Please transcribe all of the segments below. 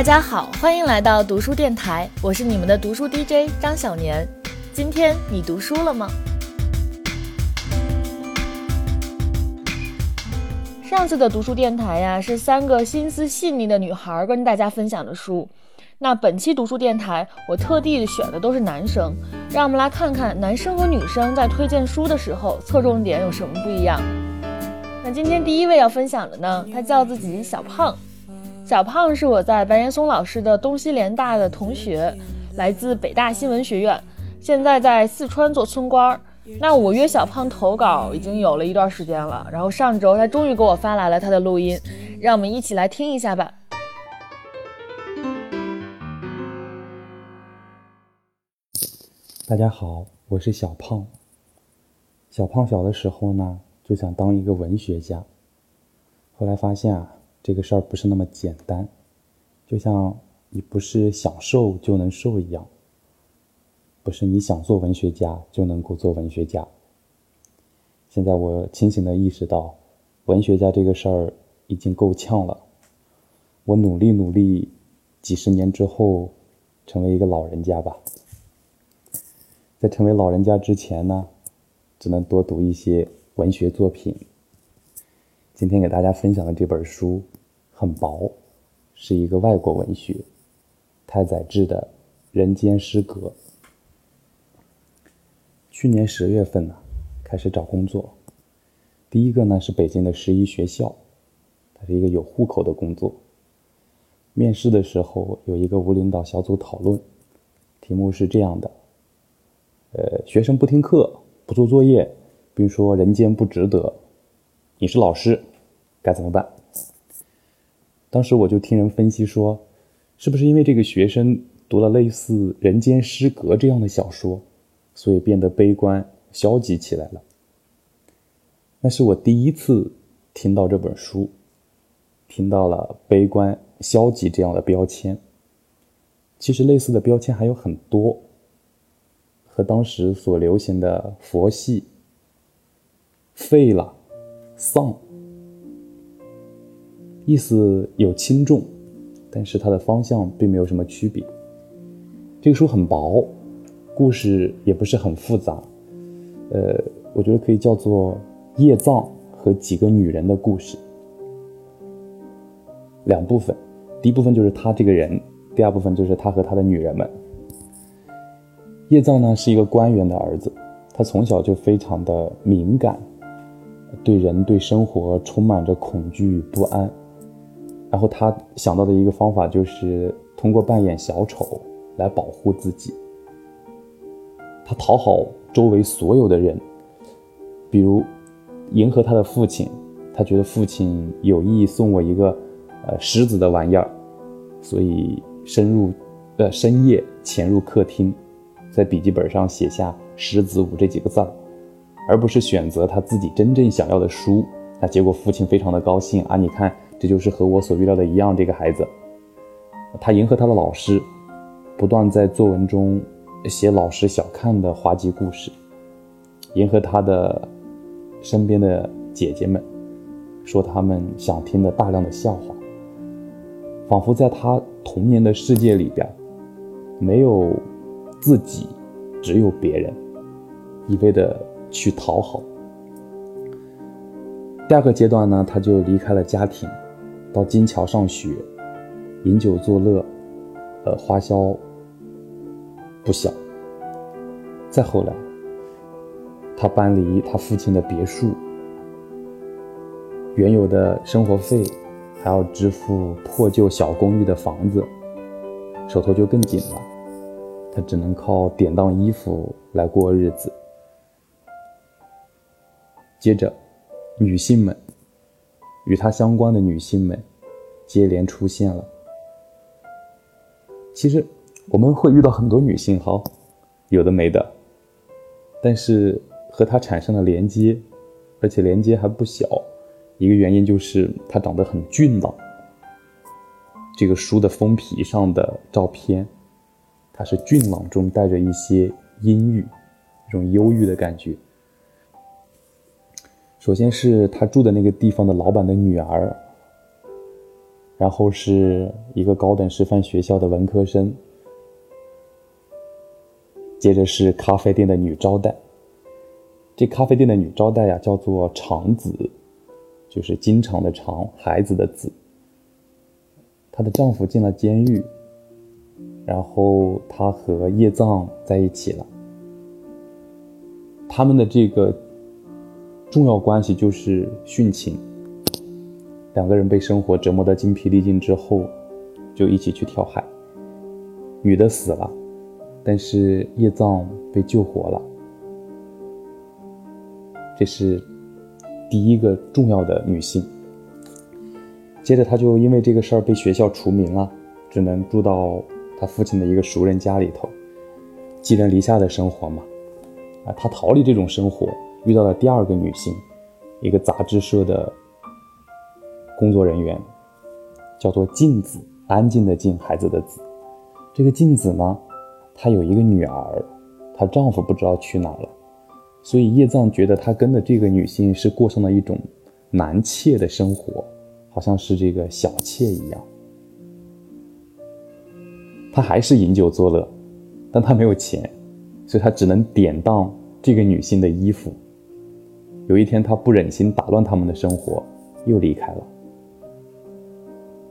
大家好，欢迎来到读书电台，我是你们的读书 DJ 张小年。今天你读书了吗？上次的读书电台呀，是三个心思细腻的女孩跟大家分享的书。那本期读书电台，我特地选的都是男生，让我们来看看男生和女生在推荐书的时候侧重点有什么不一样。那今天第一位要分享的呢，他叫自己小胖。小胖是我在白岩松老师的东西联大的同学，来自北大新闻学院，现在在四川做村官。那我约小胖投稿已经有了一段时间了，然后上周他终于给我发来了他的录音，让我们一起来听一下吧。大家好，我是小胖。小胖小的时候呢，就想当一个文学家，后来发现啊。这个事儿不是那么简单，就像你不是想瘦就能瘦一样，不是你想做文学家就能够做文学家。现在我清醒的意识到，文学家这个事儿已经够呛了。我努力努力，几十年之后，成为一个老人家吧。在成为老人家之前呢，只能多读一些文学作品。今天给大家分享的这本书很薄，是一个外国文学，太宰治的《人间失格》。去年十月份呢，开始找工作，第一个呢是北京的十一学校，它是一个有户口的工作。面试的时候有一个无领导小组讨论，题目是这样的：呃，学生不听课、不做作业，并说人间不值得。你是老师。该怎么办？当时我就听人分析说，是不是因为这个学生读了类似《人间失格》这样的小说，所以变得悲观消极起来了？那是我第一次听到这本书，听到了悲观消极这样的标签。其实类似的标签还有很多，和当时所流行的佛系、废了、丧。意思有轻重，但是它的方向并没有什么区别。这个书很薄，故事也不是很复杂，呃，我觉得可以叫做叶藏和几个女人的故事。两部分，第一部分就是他这个人，第二部分就是他和他的女人们。叶藏呢是一个官员的儿子，他从小就非常的敏感，对人对生活充满着恐惧与不安。然后他想到的一个方法就是通过扮演小丑来保护自己。他讨好周围所有的人，比如迎合他的父亲，他觉得父亲有意送我一个呃狮子的玩意儿，所以深入呃深夜潜入客厅，在笔记本上写下“狮子舞”这几个字儿，而不是选择他自己真正想要的书。那结果父亲非常的高兴啊，你看。这就是和我所预料的一样，这个孩子，他迎合他的老师，不断在作文中写老师小看的滑稽故事，迎合他的身边的姐姐们，说他们想听的大量的笑话，仿佛在他童年的世界里边，没有自己，只有别人，一味的去讨好。第二个阶段呢，他就离开了家庭。到金桥上学，饮酒作乐，呃，花销不小。再后来，他搬离他父亲的别墅，原有的生活费还要支付破旧小公寓的房子，手头就更紧了。他只能靠典当衣服来过日子。接着，女性们。与他相关的女性们接连出现了。其实我们会遇到很多女性，哈，有的没的，但是和他产生了连接，而且连接还不小。一个原因就是他长得很俊朗。这个书的封皮上的照片，她是俊朗中带着一些阴郁，一种忧郁的感觉。首先是他住的那个地方的老板的女儿，然后是一个高等师范学校的文科生，接着是咖啡店的女招待。这咖啡店的女招待呀，叫做长子，就是经常的长，孩子的子。她的丈夫进了监狱，然后她和叶藏在一起了。他们的这个重要关系就是殉情。两个人被生活折磨得精疲力尽之后，就一起去跳海。女的死了，但是叶藏被救活了。这是第一个重要的女性。接着，她就因为这个事儿被学校除名了，只能住到她父亲的一个熟人家里头，寄人篱下的生活嘛。啊，她逃离这种生活，遇到了第二个女性，一个杂志社的。工作人员叫做静子，安静的静，孩子的子。这个静子呢，她有一个女儿，她丈夫不知道去哪了，所以叶藏觉得她跟的这个女性是过上了一种男妾的生活，好像是这个小妾一样。他还是饮酒作乐，但他没有钱，所以他只能典当这个女性的衣服。有一天，他不忍心打乱他们的生活，又离开了。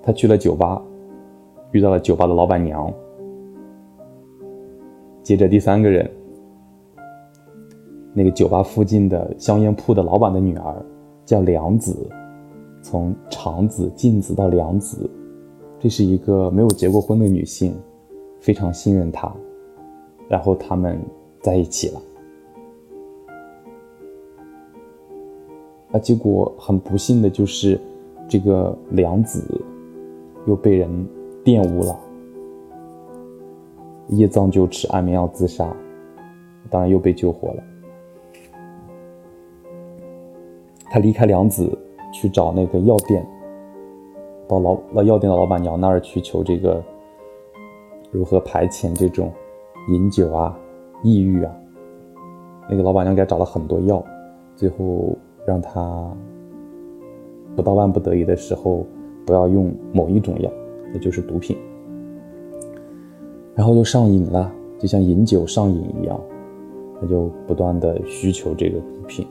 他去了酒吧，遇到了酒吧的老板娘。接着第三个人，那个酒吧附近的香烟铺的老板的女儿，叫梁子，从长子、静子到梁子，这是一个没有结过婚的女性，非常信任他，然后他们在一起了。啊，结果很不幸的就是这个良子。又被人玷污了，叶藏就吃安眠药自杀，当然又被救活了。他离开良子，去找那个药店，到老到药店的老板娘那儿去求这个如何排遣这种饮酒啊、抑郁啊。那个老板娘给他找了很多药，最后让他不到万不得已的时候。不要用某一种药，也就是毒品，然后就上瘾了，就像饮酒上瘾一样，他就不断的需求这个毒品，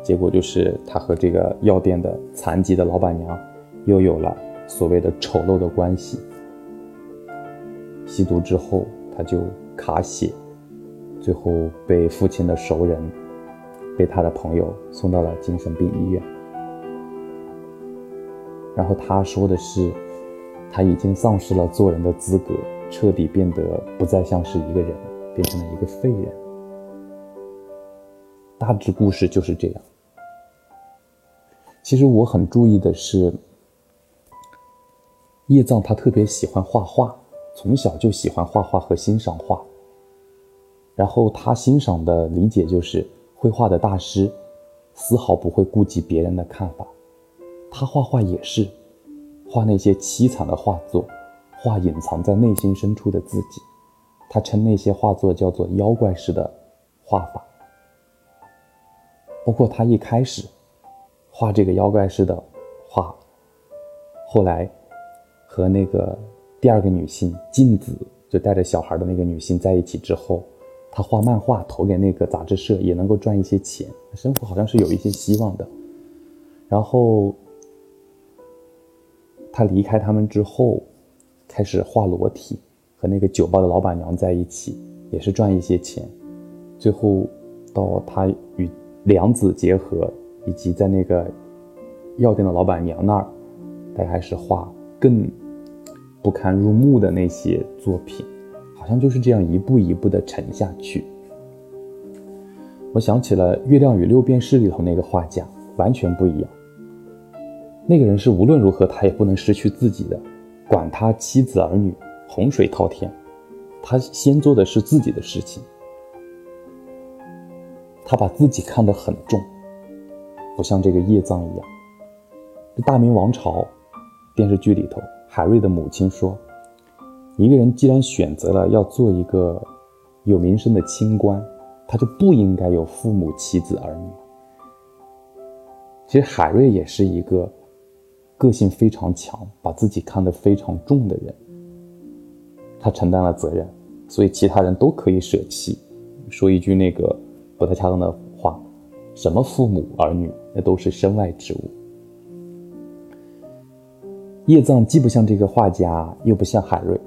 结果就是他和这个药店的残疾的老板娘又有了所谓的丑陋的关系。吸毒之后，他就卡血，最后被父亲的熟人，被他的朋友送到了精神病医院。然后他说的是，他已经丧失了做人的资格，彻底变得不再像是一个人，变成了一个废人。大致故事就是这样。其实我很注意的是，叶藏他特别喜欢画画，从小就喜欢画画和欣赏画。然后他欣赏的理解就是，绘画的大师丝毫不会顾及别人的看法。他画画也是，画那些凄惨的画作，画隐藏在内心深处的自己。他称那些画作叫做妖怪式的画法。包括他一开始画这个妖怪式的画，后来和那个第二个女性静子，就带着小孩的那个女性在一起之后，他画漫画投给那个杂志社，也能够赚一些钱，生活好像是有一些希望的。然后。他离开他们之后，开始画裸体，和那个酒吧的老板娘在一起，也是赚一些钱。最后，到他与良子结合，以及在那个药店的老板娘那儿，他开始画更不堪入目的那些作品，好像就是这样一步一步的沉下去。我想起了《月亮与六便士》里头那个画家，完全不一样。那个人是无论如何他也不能失去自己的，管他妻子儿女，洪水滔天，他先做的是自己的事情。他把自己看得很重，不像这个叶藏一样。大明王朝电视剧里头，海瑞的母亲说：“一个人既然选择了要做一个有名声的清官，他就不应该有父母、妻子、儿女。”其实海瑞也是一个。个性非常强，把自己看得非常重的人。他承担了责任，所以其他人都可以舍弃。说一句那个不太恰当的话，什么父母儿女，那都是身外之物。叶藏既不像这个画家，又不像海瑞。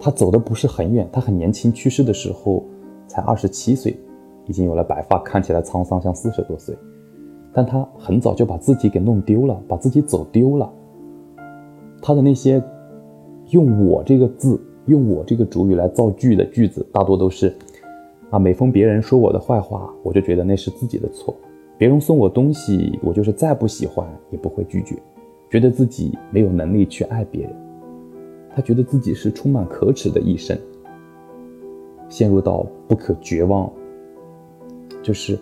他走的不是很远，他很年轻去世的时候才二十七岁，已经有了白发，看起来沧桑，像四十多岁。但他很早就把自己给弄丢了，把自己走丢了。他的那些用“我”这个字，用“我”这个主语来造句的句子，大多都是啊，每逢别人说我的坏话，我就觉得那是自己的错；别人送我东西，我就是再不喜欢也不会拒绝，觉得自己没有能力去爱别人。他觉得自己是充满可耻的一生，陷入到不可绝望，就是。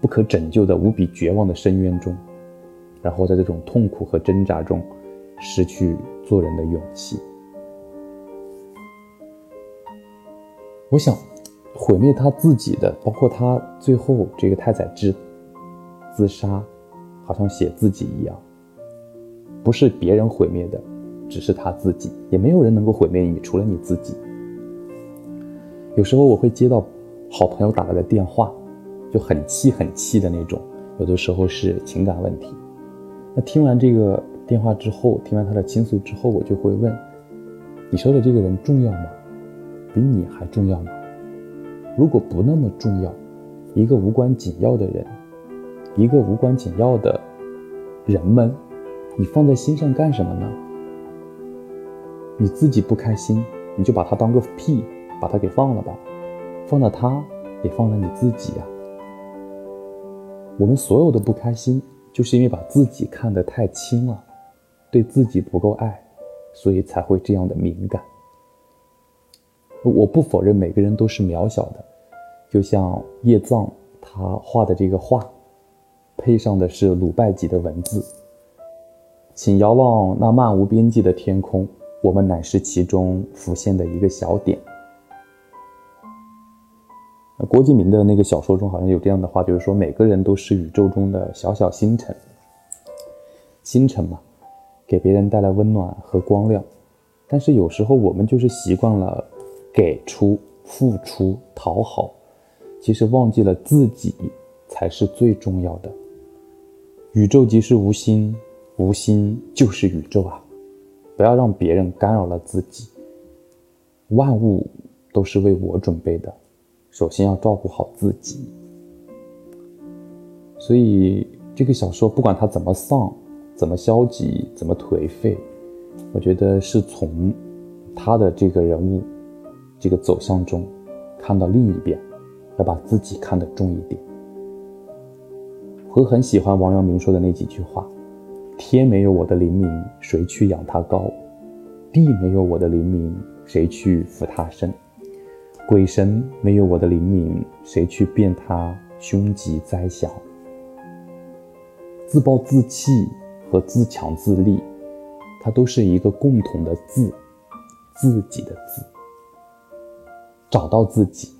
不可拯救的无比绝望的深渊中，然后在这种痛苦和挣扎中，失去做人的勇气。我想，毁灭他自己的，包括他最后这个太宰治自杀，好像写自己一样，不是别人毁灭的，只是他自己，也没有人能够毁灭你，除了你自己。有时候我会接到好朋友打来的电话。就很气很气的那种，有的时候是情感问题。那听完这个电话之后，听完他的倾诉之后，我就会问：你说的这个人重要吗？比你还重要吗？如果不那么重要，一个无关紧要的人，一个无关紧要的人们，你放在心上干什么呢？你自己不开心，你就把他当个屁，把他给放了吧。放了他，也放了你自己呀。我们所有的不开心，就是因为把自己看得太轻了，对自己不够爱，所以才会这样的敏感。我不否认每个人都是渺小的，就像叶藏他画的这个画，配上的是鲁拜集的文字，请遥望那漫无边际的天空，我们乃是其中浮现的一个小点。郭敬明的那个小说中好像有这样的话，就是说每个人都是宇宙中的小小星辰。星辰嘛，给别人带来温暖和光亮。但是有时候我们就是习惯了给出、付出、讨好，其实忘记了自己才是最重要的。宇宙即是无心，无心就是宇宙啊！不要让别人干扰了自己。万物都是为我准备的。首先要照顾好自己，所以这个小说不管它怎么丧、怎么消极、怎么颓废，我觉得是从他的这个人物这个走向中看到另一边，要把自己看得重一点。我很喜欢王阳明说的那几句话：“天没有我的灵敏，谁去养它高？地没有我的灵敏，谁去扶它身？”鬼神没有我的灵敏，谁去辨他凶吉灾祥？自暴自弃和自强自立，它都是一个共同的“自”，自己的“自”。找到自己，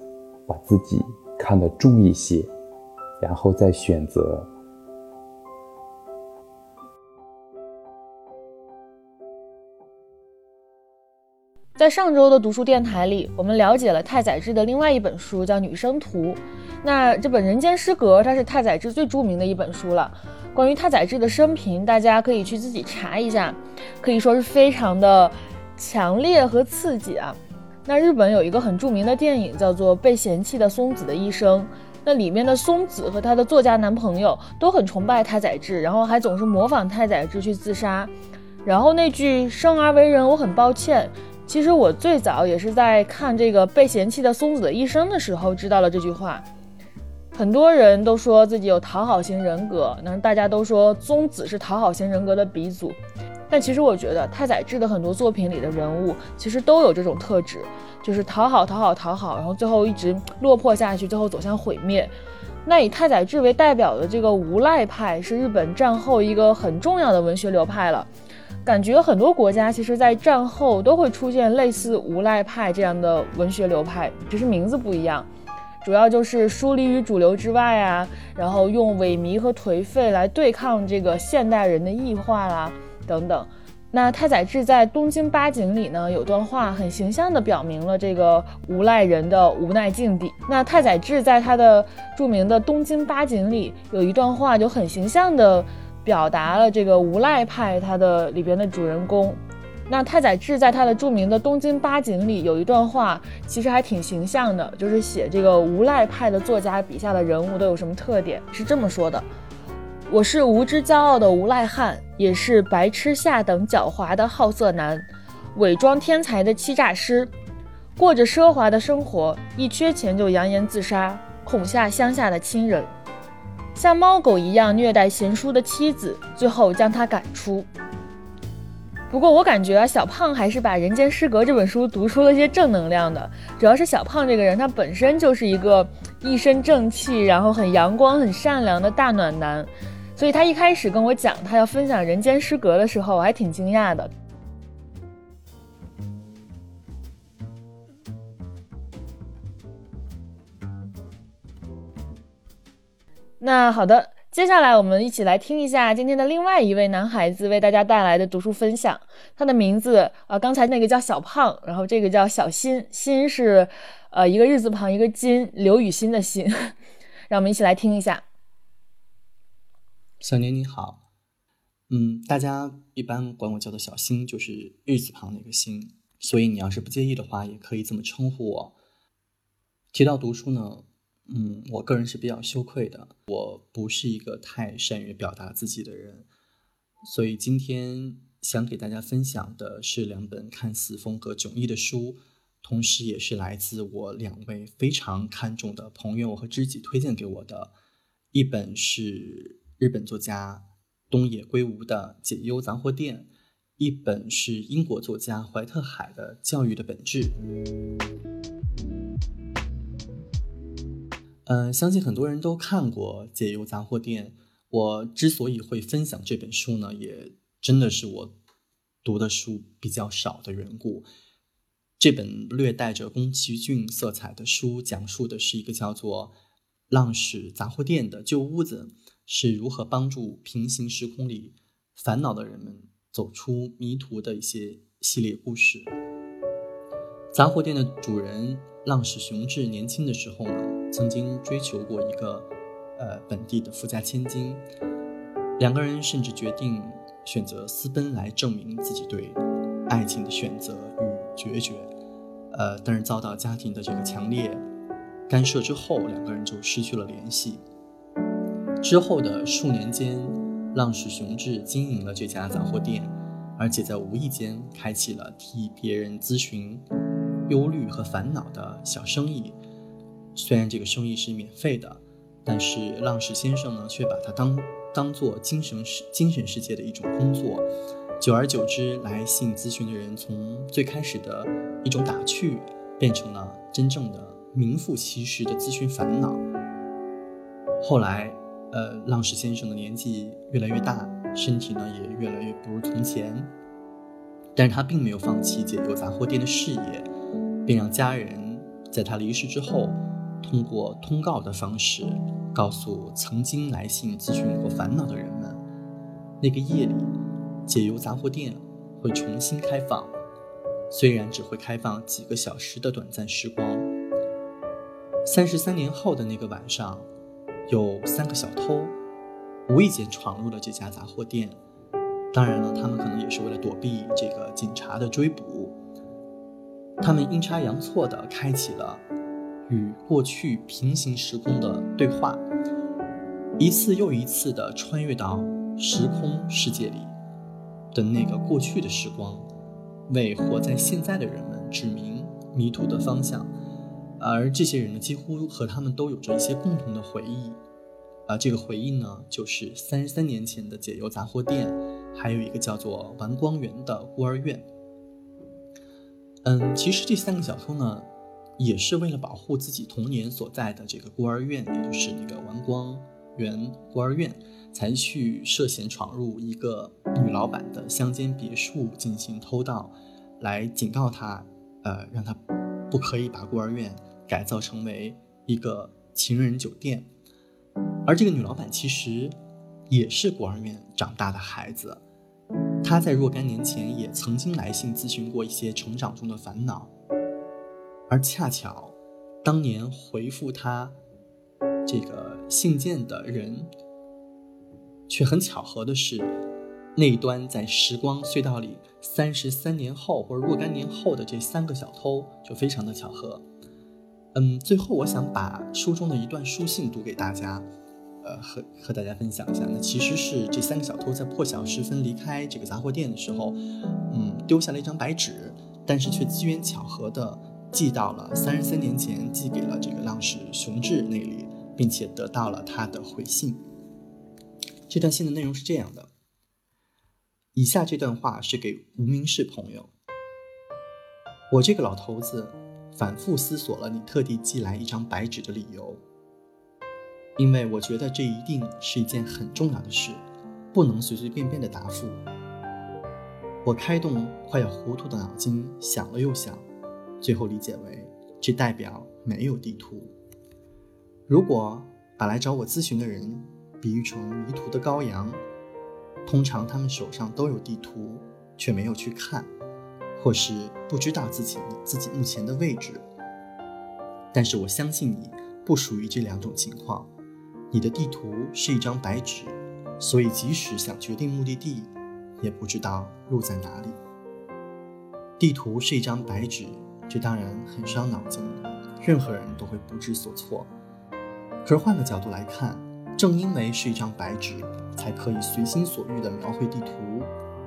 把自己看得重一些，然后再选择。在上周的读书电台里，我们了解了太宰治的另外一本书，叫《女生图》。那这本《人间失格》，它是太宰治最著名的一本书了。关于太宰治的生平，大家可以去自己查一下，可以说是非常的强烈和刺激啊。那日本有一个很著名的电影，叫做《被嫌弃的松子的一生》。那里面的松子和她的作家男朋友都很崇拜太宰治，然后还总是模仿太宰治去自杀。然后那句“生而为人，我很抱歉”。其实我最早也是在看这个被嫌弃的松子的一生的时候知道了这句话。很多人都说自己有讨好型人格，那大家都说松子是讨好型人格的鼻祖。但其实我觉得太宰治的很多作品里的人物其实都有这种特质，就是讨好、讨好、讨好，然后最后一直落魄下去，最后走向毁灭。那以太宰治为代表的这个无赖派是日本战后一个很重要的文学流派了。感觉很多国家其实，在战后都会出现类似无赖派这样的文学流派，只是名字不一样。主要就是疏离于主流之外啊，然后用萎靡和颓废来对抗这个现代人的异化啦，等等。那太宰治在《东京八景》里呢，有段话很形象地表明了这个无赖人的无奈境地。那太宰治在他的著名的《东京八景》里有一段话，就很形象地表达了这个无赖派他的里边的主人公。那太宰治在他的著名的《东京八景》里有一段话，其实还挺形象的，就是写这个无赖派的作家笔下的人物都有什么特点，是这么说的。我是无知骄傲的无赖汉，也是白痴下等狡猾的好色男，伪装天才的欺诈师，过着奢华的生活，一缺钱就扬言自杀，恐吓乡下的亲人，像猫狗一样虐待贤淑的妻子，最后将他赶出。不过我感觉啊，小胖还是把《人间失格》这本书读出了些正能量的，主要是小胖这个人，他本身就是一个一身正气，然后很阳光、很善良的大暖男。所以他一开始跟我讲他要分享《人间失格》的时候，我还挺惊讶的。那好的，接下来我们一起来听一下今天的另外一位男孩子为大家带来的读书分享。他的名字啊，刚才那个叫小胖，然后这个叫小新，新是呃一个日字旁一个金，刘雨欣的欣。让我们一起来听一下。小年你好，嗯，大家一般管我叫做小新，就是日字旁那个新，所以你要是不介意的话，也可以这么称呼我。提到读书呢，嗯，我个人是比较羞愧的，我不是一个太善于表达自己的人，所以今天想给大家分享的是两本看似风格迥异的书，同时也是来自我两位非常看重的朋友和知己推荐给我的，一本是。日本作家东野圭吾的《解忧杂货店》，一本是英国作家怀特海的《教育的本质》。嗯，相信很多人都看过《解忧杂货店》。我之所以会分享这本书呢，也真的是我读的书比较少的缘故。这本略带着宫崎骏色彩的书，讲述的是一个叫做“浪矢杂货店”的旧屋子。是如何帮助平行时空里烦恼的人们走出迷途的一些系列故事。杂货店的主人浪矢雄志年轻的时候呢，曾经追求过一个呃本地的富家千金，两个人甚至决定选择私奔来证明自己对爱情的选择与决绝。呃，但是遭到家庭的这个强烈干涉之后，两个人就失去了联系。之后的数年间，浪矢雄志经营了这家杂货店，而且在无意间开启了替别人咨询忧虑和烦恼的小生意。虽然这个生意是免费的，但是浪矢先生呢，却把它当当做精神世精神世界的一种工作。久而久之，来信咨询的人从最开始的一种打趣，变成了真正的名副其实的咨询烦恼。后来。呃，浪矢先生的年纪越来越大，身体呢也越来越不如从前，但是他并没有放弃解忧杂货店的事业，并让家人在他离世之后，通过通告的方式告诉曾经来信咨询过烦恼的人们，那个夜里，解忧杂货店会重新开放，虽然只会开放几个小时的短暂时光。三十三年后的那个晚上。有三个小偷无意间闯入了这家杂货店，当然了，他们可能也是为了躲避这个警察的追捕。他们阴差阳错地开启了与过去平行时空的对话，一次又一次地穿越到时空世界里的那个过去的时光，为活在现在的人们指明迷途的方向。而这些人呢，几乎和他们都有着一些共同的回忆，啊，这个回忆呢，就是三十三年前的解忧杂货店，还有一个叫做丸光园的孤儿院。嗯，其实这三个小偷呢，也是为了保护自己童年所在的这个孤儿院，也就是那个丸光园孤儿院，才去涉嫌闯入一个女老板的乡间别墅进行偷盗，来警告她，呃，让他不可以把孤儿院。改造成为一个情人酒店，而这个女老板其实也是孤儿院长大的孩子。她在若干年前也曾经来信咨询过一些成长中的烦恼，而恰巧当年回复他这个信件的人，却很巧合的是，那一端在时光隧道里三十三年后或者若干年后的这三个小偷，就非常的巧合。嗯，最后我想把书中的一段书信读给大家。呃，和和大家分享一下，那其实是这三个小偷在破晓时分离开这个杂货店的时候，嗯，丢下了一张白纸，但是却机缘巧合的寄到了三十三年前寄给了这个浪士熊志那里，并且得到了他的回信。这段信的内容是这样的：以下这段话是给无名氏朋友，我这个老头子反复思索了你特地寄来一张白纸的理由。因为我觉得这一定是一件很重要的事，不能随随便便的答复。我开动快要糊涂的脑筋，想了又想，最后理解为这代表没有地图。如果把来找我咨询的人比喻成迷途的羔羊，通常他们手上都有地图，却没有去看，或是不知道自己自己目前的位置。但是我相信你不属于这两种情况。你的地图是一张白纸，所以即使想决定目的地，也不知道路在哪里。地图是一张白纸，这当然很伤脑筋，任何人都会不知所措。可是换个角度来看，正因为是一张白纸，才可以随心所欲地描绘地图，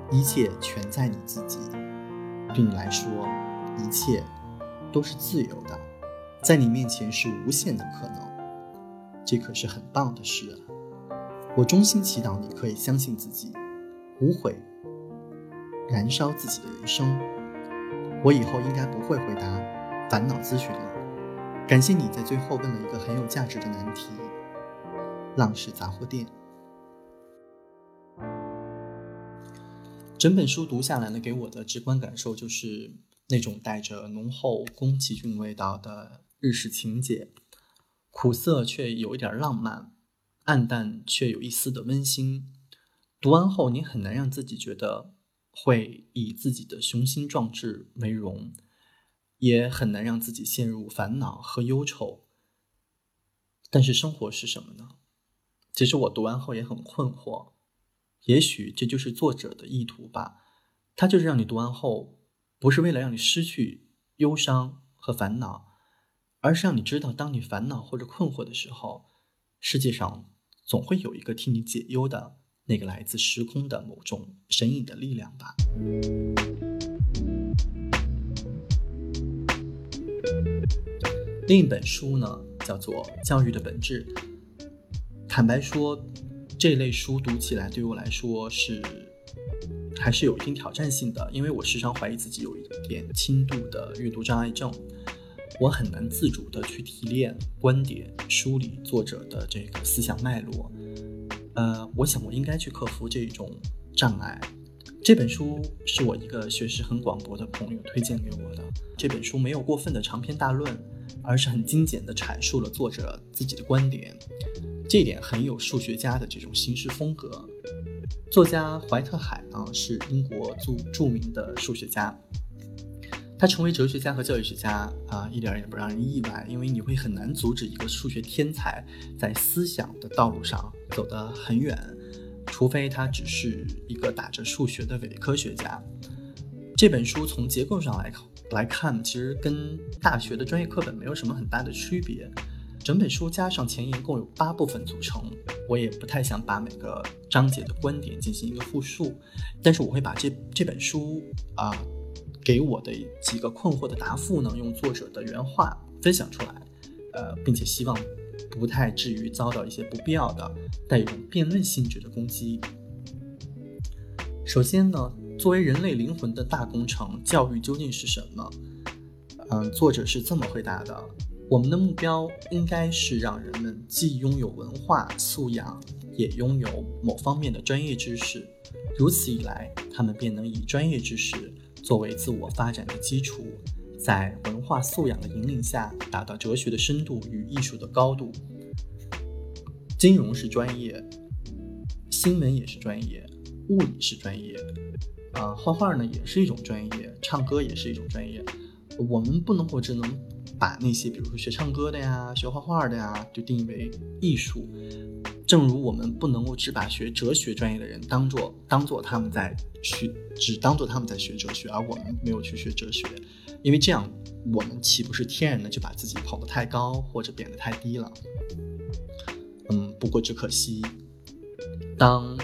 一切全在你自己。对你来说，一切都是自由的，在你面前是无限的可能。这可是很棒的事啊！我衷心祈祷你可以相信自己，无悔燃烧自己的人生。我以后应该不会回答烦恼咨询了。感谢你在最后问了一个很有价值的难题。浪氏杂货店。整本书读下来呢，给我的直观感受就是那种带着浓厚宫崎骏味道的日式情节。苦涩却有一点浪漫，暗淡却有一丝的温馨。读完后，你很难让自己觉得会以自己的雄心壮志为荣，也很难让自己陷入烦恼和忧愁。但是生活是什么呢？其实我读完后也很困惑。也许这就是作者的意图吧，他就是让你读完后，不是为了让你失去忧伤和烦恼。而是让你知道，当你烦恼或者困惑的时候，世界上总会有一个替你解忧的那个来自时空的某种神隐的力量吧。另一本书呢，叫做《教育的本质》。坦白说，这类书读起来对我来说是还是有一定挑战性的，因为我时常怀疑自己有一点轻度的阅读障碍症。我很难自主的去提炼观点，梳理作者的这个思想脉络。呃，我想我应该去克服这种障碍。这本书是我一个学识很广博的朋友推荐给我的。这本书没有过分的长篇大论，而是很精简地阐述了作者自己的观点，这一点很有数学家的这种行事风格。作家怀特海呢，是英国著著名的数学家。他成为哲学家和教育学家啊，一点也不让人意外，因为你会很难阻止一个数学天才在思想的道路上走得很远，除非他只是一个打着数学的伪科学家。这本书从结构上来来看，其实跟大学的专业课本没有什么很大的区别。整本书加上前言共有八部分组成，我也不太想把每个章节的观点进行一个复述，但是我会把这这本书啊。给我的几个困惑的答复呢，用作者的原话分享出来，呃，并且希望不太至于遭到一些不必要的带有辩论性质的攻击。首先呢，作为人类灵魂的大工程，教育究竟是什么？嗯，作者是这么回答的：我们的目标应该是让人们既拥有文化素养，也拥有某方面的专业知识，如此一来，他们便能以专业知识。作为自我发展的基础，在文化素养的引领下，达到哲学的深度与艺术的高度。金融是专业，新闻也是专业，物理是专业，啊，画画呢也是一种专业，唱歌也是一种专业。我们不能或只能把那些，比如说学唱歌的呀、学画画的呀，就定义为艺术。正如我们不能够只把学哲学专业的人当做当做他们在学，只当做他们在学哲学，而我们没有去学哲学，因为这样我们岂不是天然的就把自己捧得太高或者贬得太低了？嗯，不过只可惜，当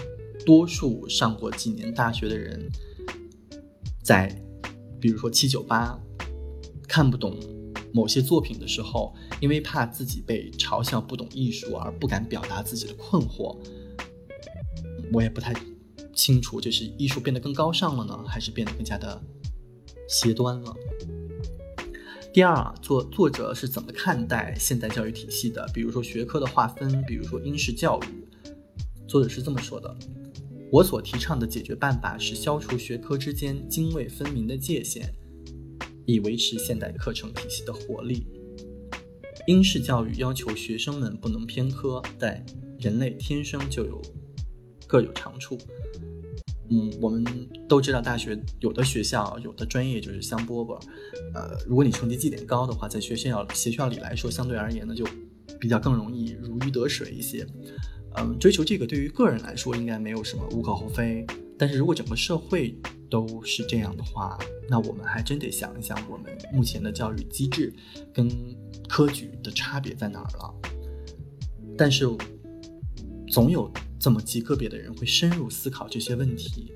多数上过几年大学的人，在比如说七九八看不懂某些作品的时候，因为怕自己被嘲笑不懂艺术而不敢表达自己的困惑，我也不太清楚，这是艺术变得更高尚了呢，还是变得更加的邪端了？第二啊，作作者是怎么看待现代教育体系的？比如说学科的划分，比如说应试教育，作者是这么说的：我所提倡的解决办法是消除学科之间泾渭分明的界限，以维持现代课程体系的活力。英式教育要求学生们不能偏科，但人类天生就有各有长处。嗯，我们都知道，大学有的学校有的专业就是香饽饽。呃，如果你成绩绩点高的话，在学校学校里来说，相对而言呢，就比较更容易如鱼得水一些。嗯，追求这个对于个人来说应该没有什么无可厚非。但是如果整个社会都是这样的话，那我们还真得想一想，我们目前的教育机制跟科举的差别在哪儿了。但是，总有。这么极个别的人会深入思考这些问题。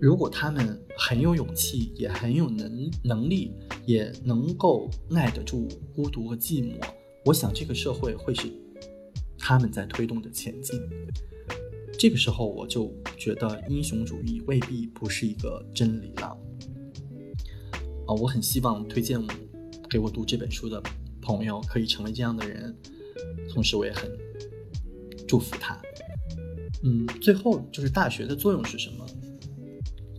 如果他们很有勇气，也很有能能力，也能够耐得住孤独和寂寞，我想这个社会会是他们在推动着前进。这个时候，我就觉得英雄主义未必不是一个真理了。啊，我很希望推荐给我读这本书的朋友可以成为这样的人，同时我也很祝福他。嗯，最后就是大学的作用是什么？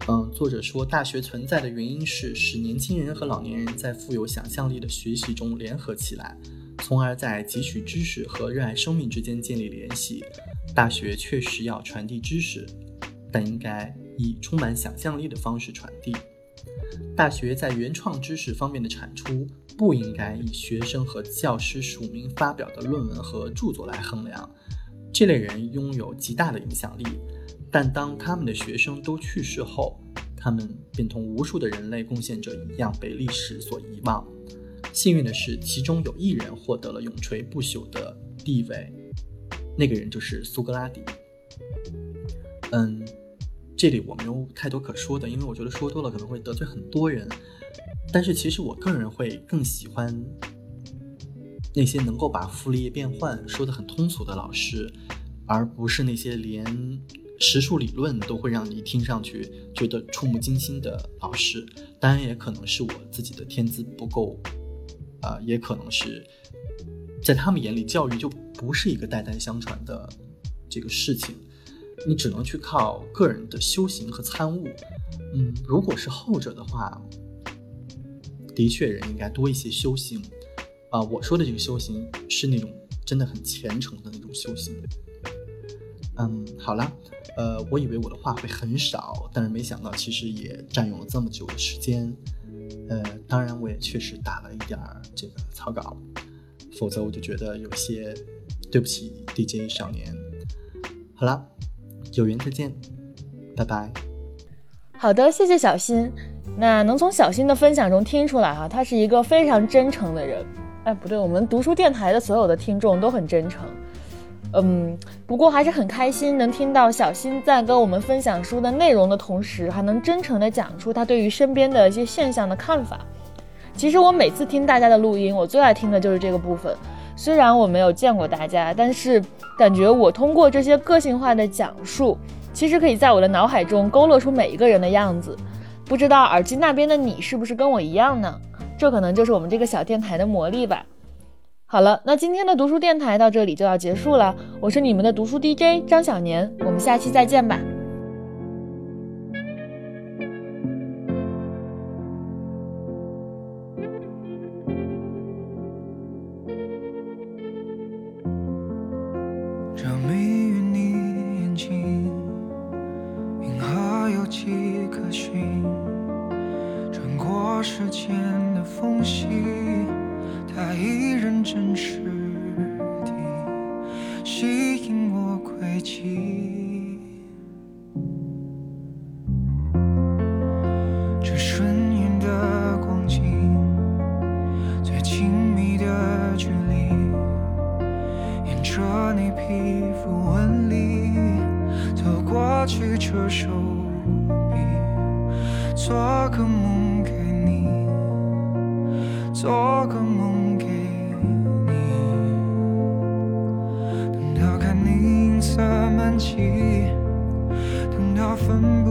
嗯，作者说，大学存在的原因是使年轻人和老年人在富有想象力的学习中联合起来，从而在汲取知识和热爱生命之间建立联系。大学确实要传递知识，但应该以充满想象力的方式传递。大学在原创知识方面的产出，不应该以学生和教师署名发表的论文和著作来衡量。这类人拥有极大的影响力，但当他们的学生都去世后，他们便同无数的人类贡献者一样被历史所遗忘。幸运的是，其中有一人获得了永垂不朽的地位，那个人就是苏格拉底。嗯，这里我没有太多可说的，因为我觉得说多了可能会得罪很多人。但是其实我个人会更喜欢。那些能够把傅立叶变换说得很通俗的老师，而不是那些连实数理论都会让你听上去觉得触目惊心的老师。当然，也可能是我自己的天资不够，啊，也可能是在他们眼里，教育就不是一个代代相传的这个事情，你只能去靠个人的修行和参悟。嗯，如果是后者的话，的确人应该多一些修行。啊，我说的这个修行是那种真的很虔诚的那种修行。嗯，好了，呃，我以为我的话会很少，但是没想到其实也占用了这么久的时间。呃，当然我也确实打了一点儿这个草稿，否则我就觉得有些对不起 DJ 少年。好了，有缘再见，拜拜。好的，谢谢小新。那能从小新的分享中听出来哈，他是一个非常真诚的人。哎，不对，我们读书电台的所有的听众都很真诚，嗯，不过还是很开心能听到小新在跟我们分享书的内容的同时，还能真诚地讲出他对于身边的一些现象的看法。其实我每次听大家的录音，我最爱听的就是这个部分。虽然我没有见过大家，但是感觉我通过这些个性化的讲述，其实可以在我的脑海中勾勒出每一个人的样子。不知道耳机那边的你是不是跟我一样呢？这可能就是我们这个小电台的魔力吧。好了，那今天的读书电台到这里就要结束了。我是你们的读书 DJ 张小年，我们下期再见吧。皮肤纹理走过曲折手臂做个梦给你做个梦给你。等到看你银色满际等到分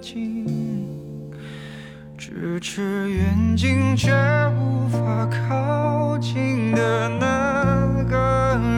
近，咫尺远近却无法靠近的那个人。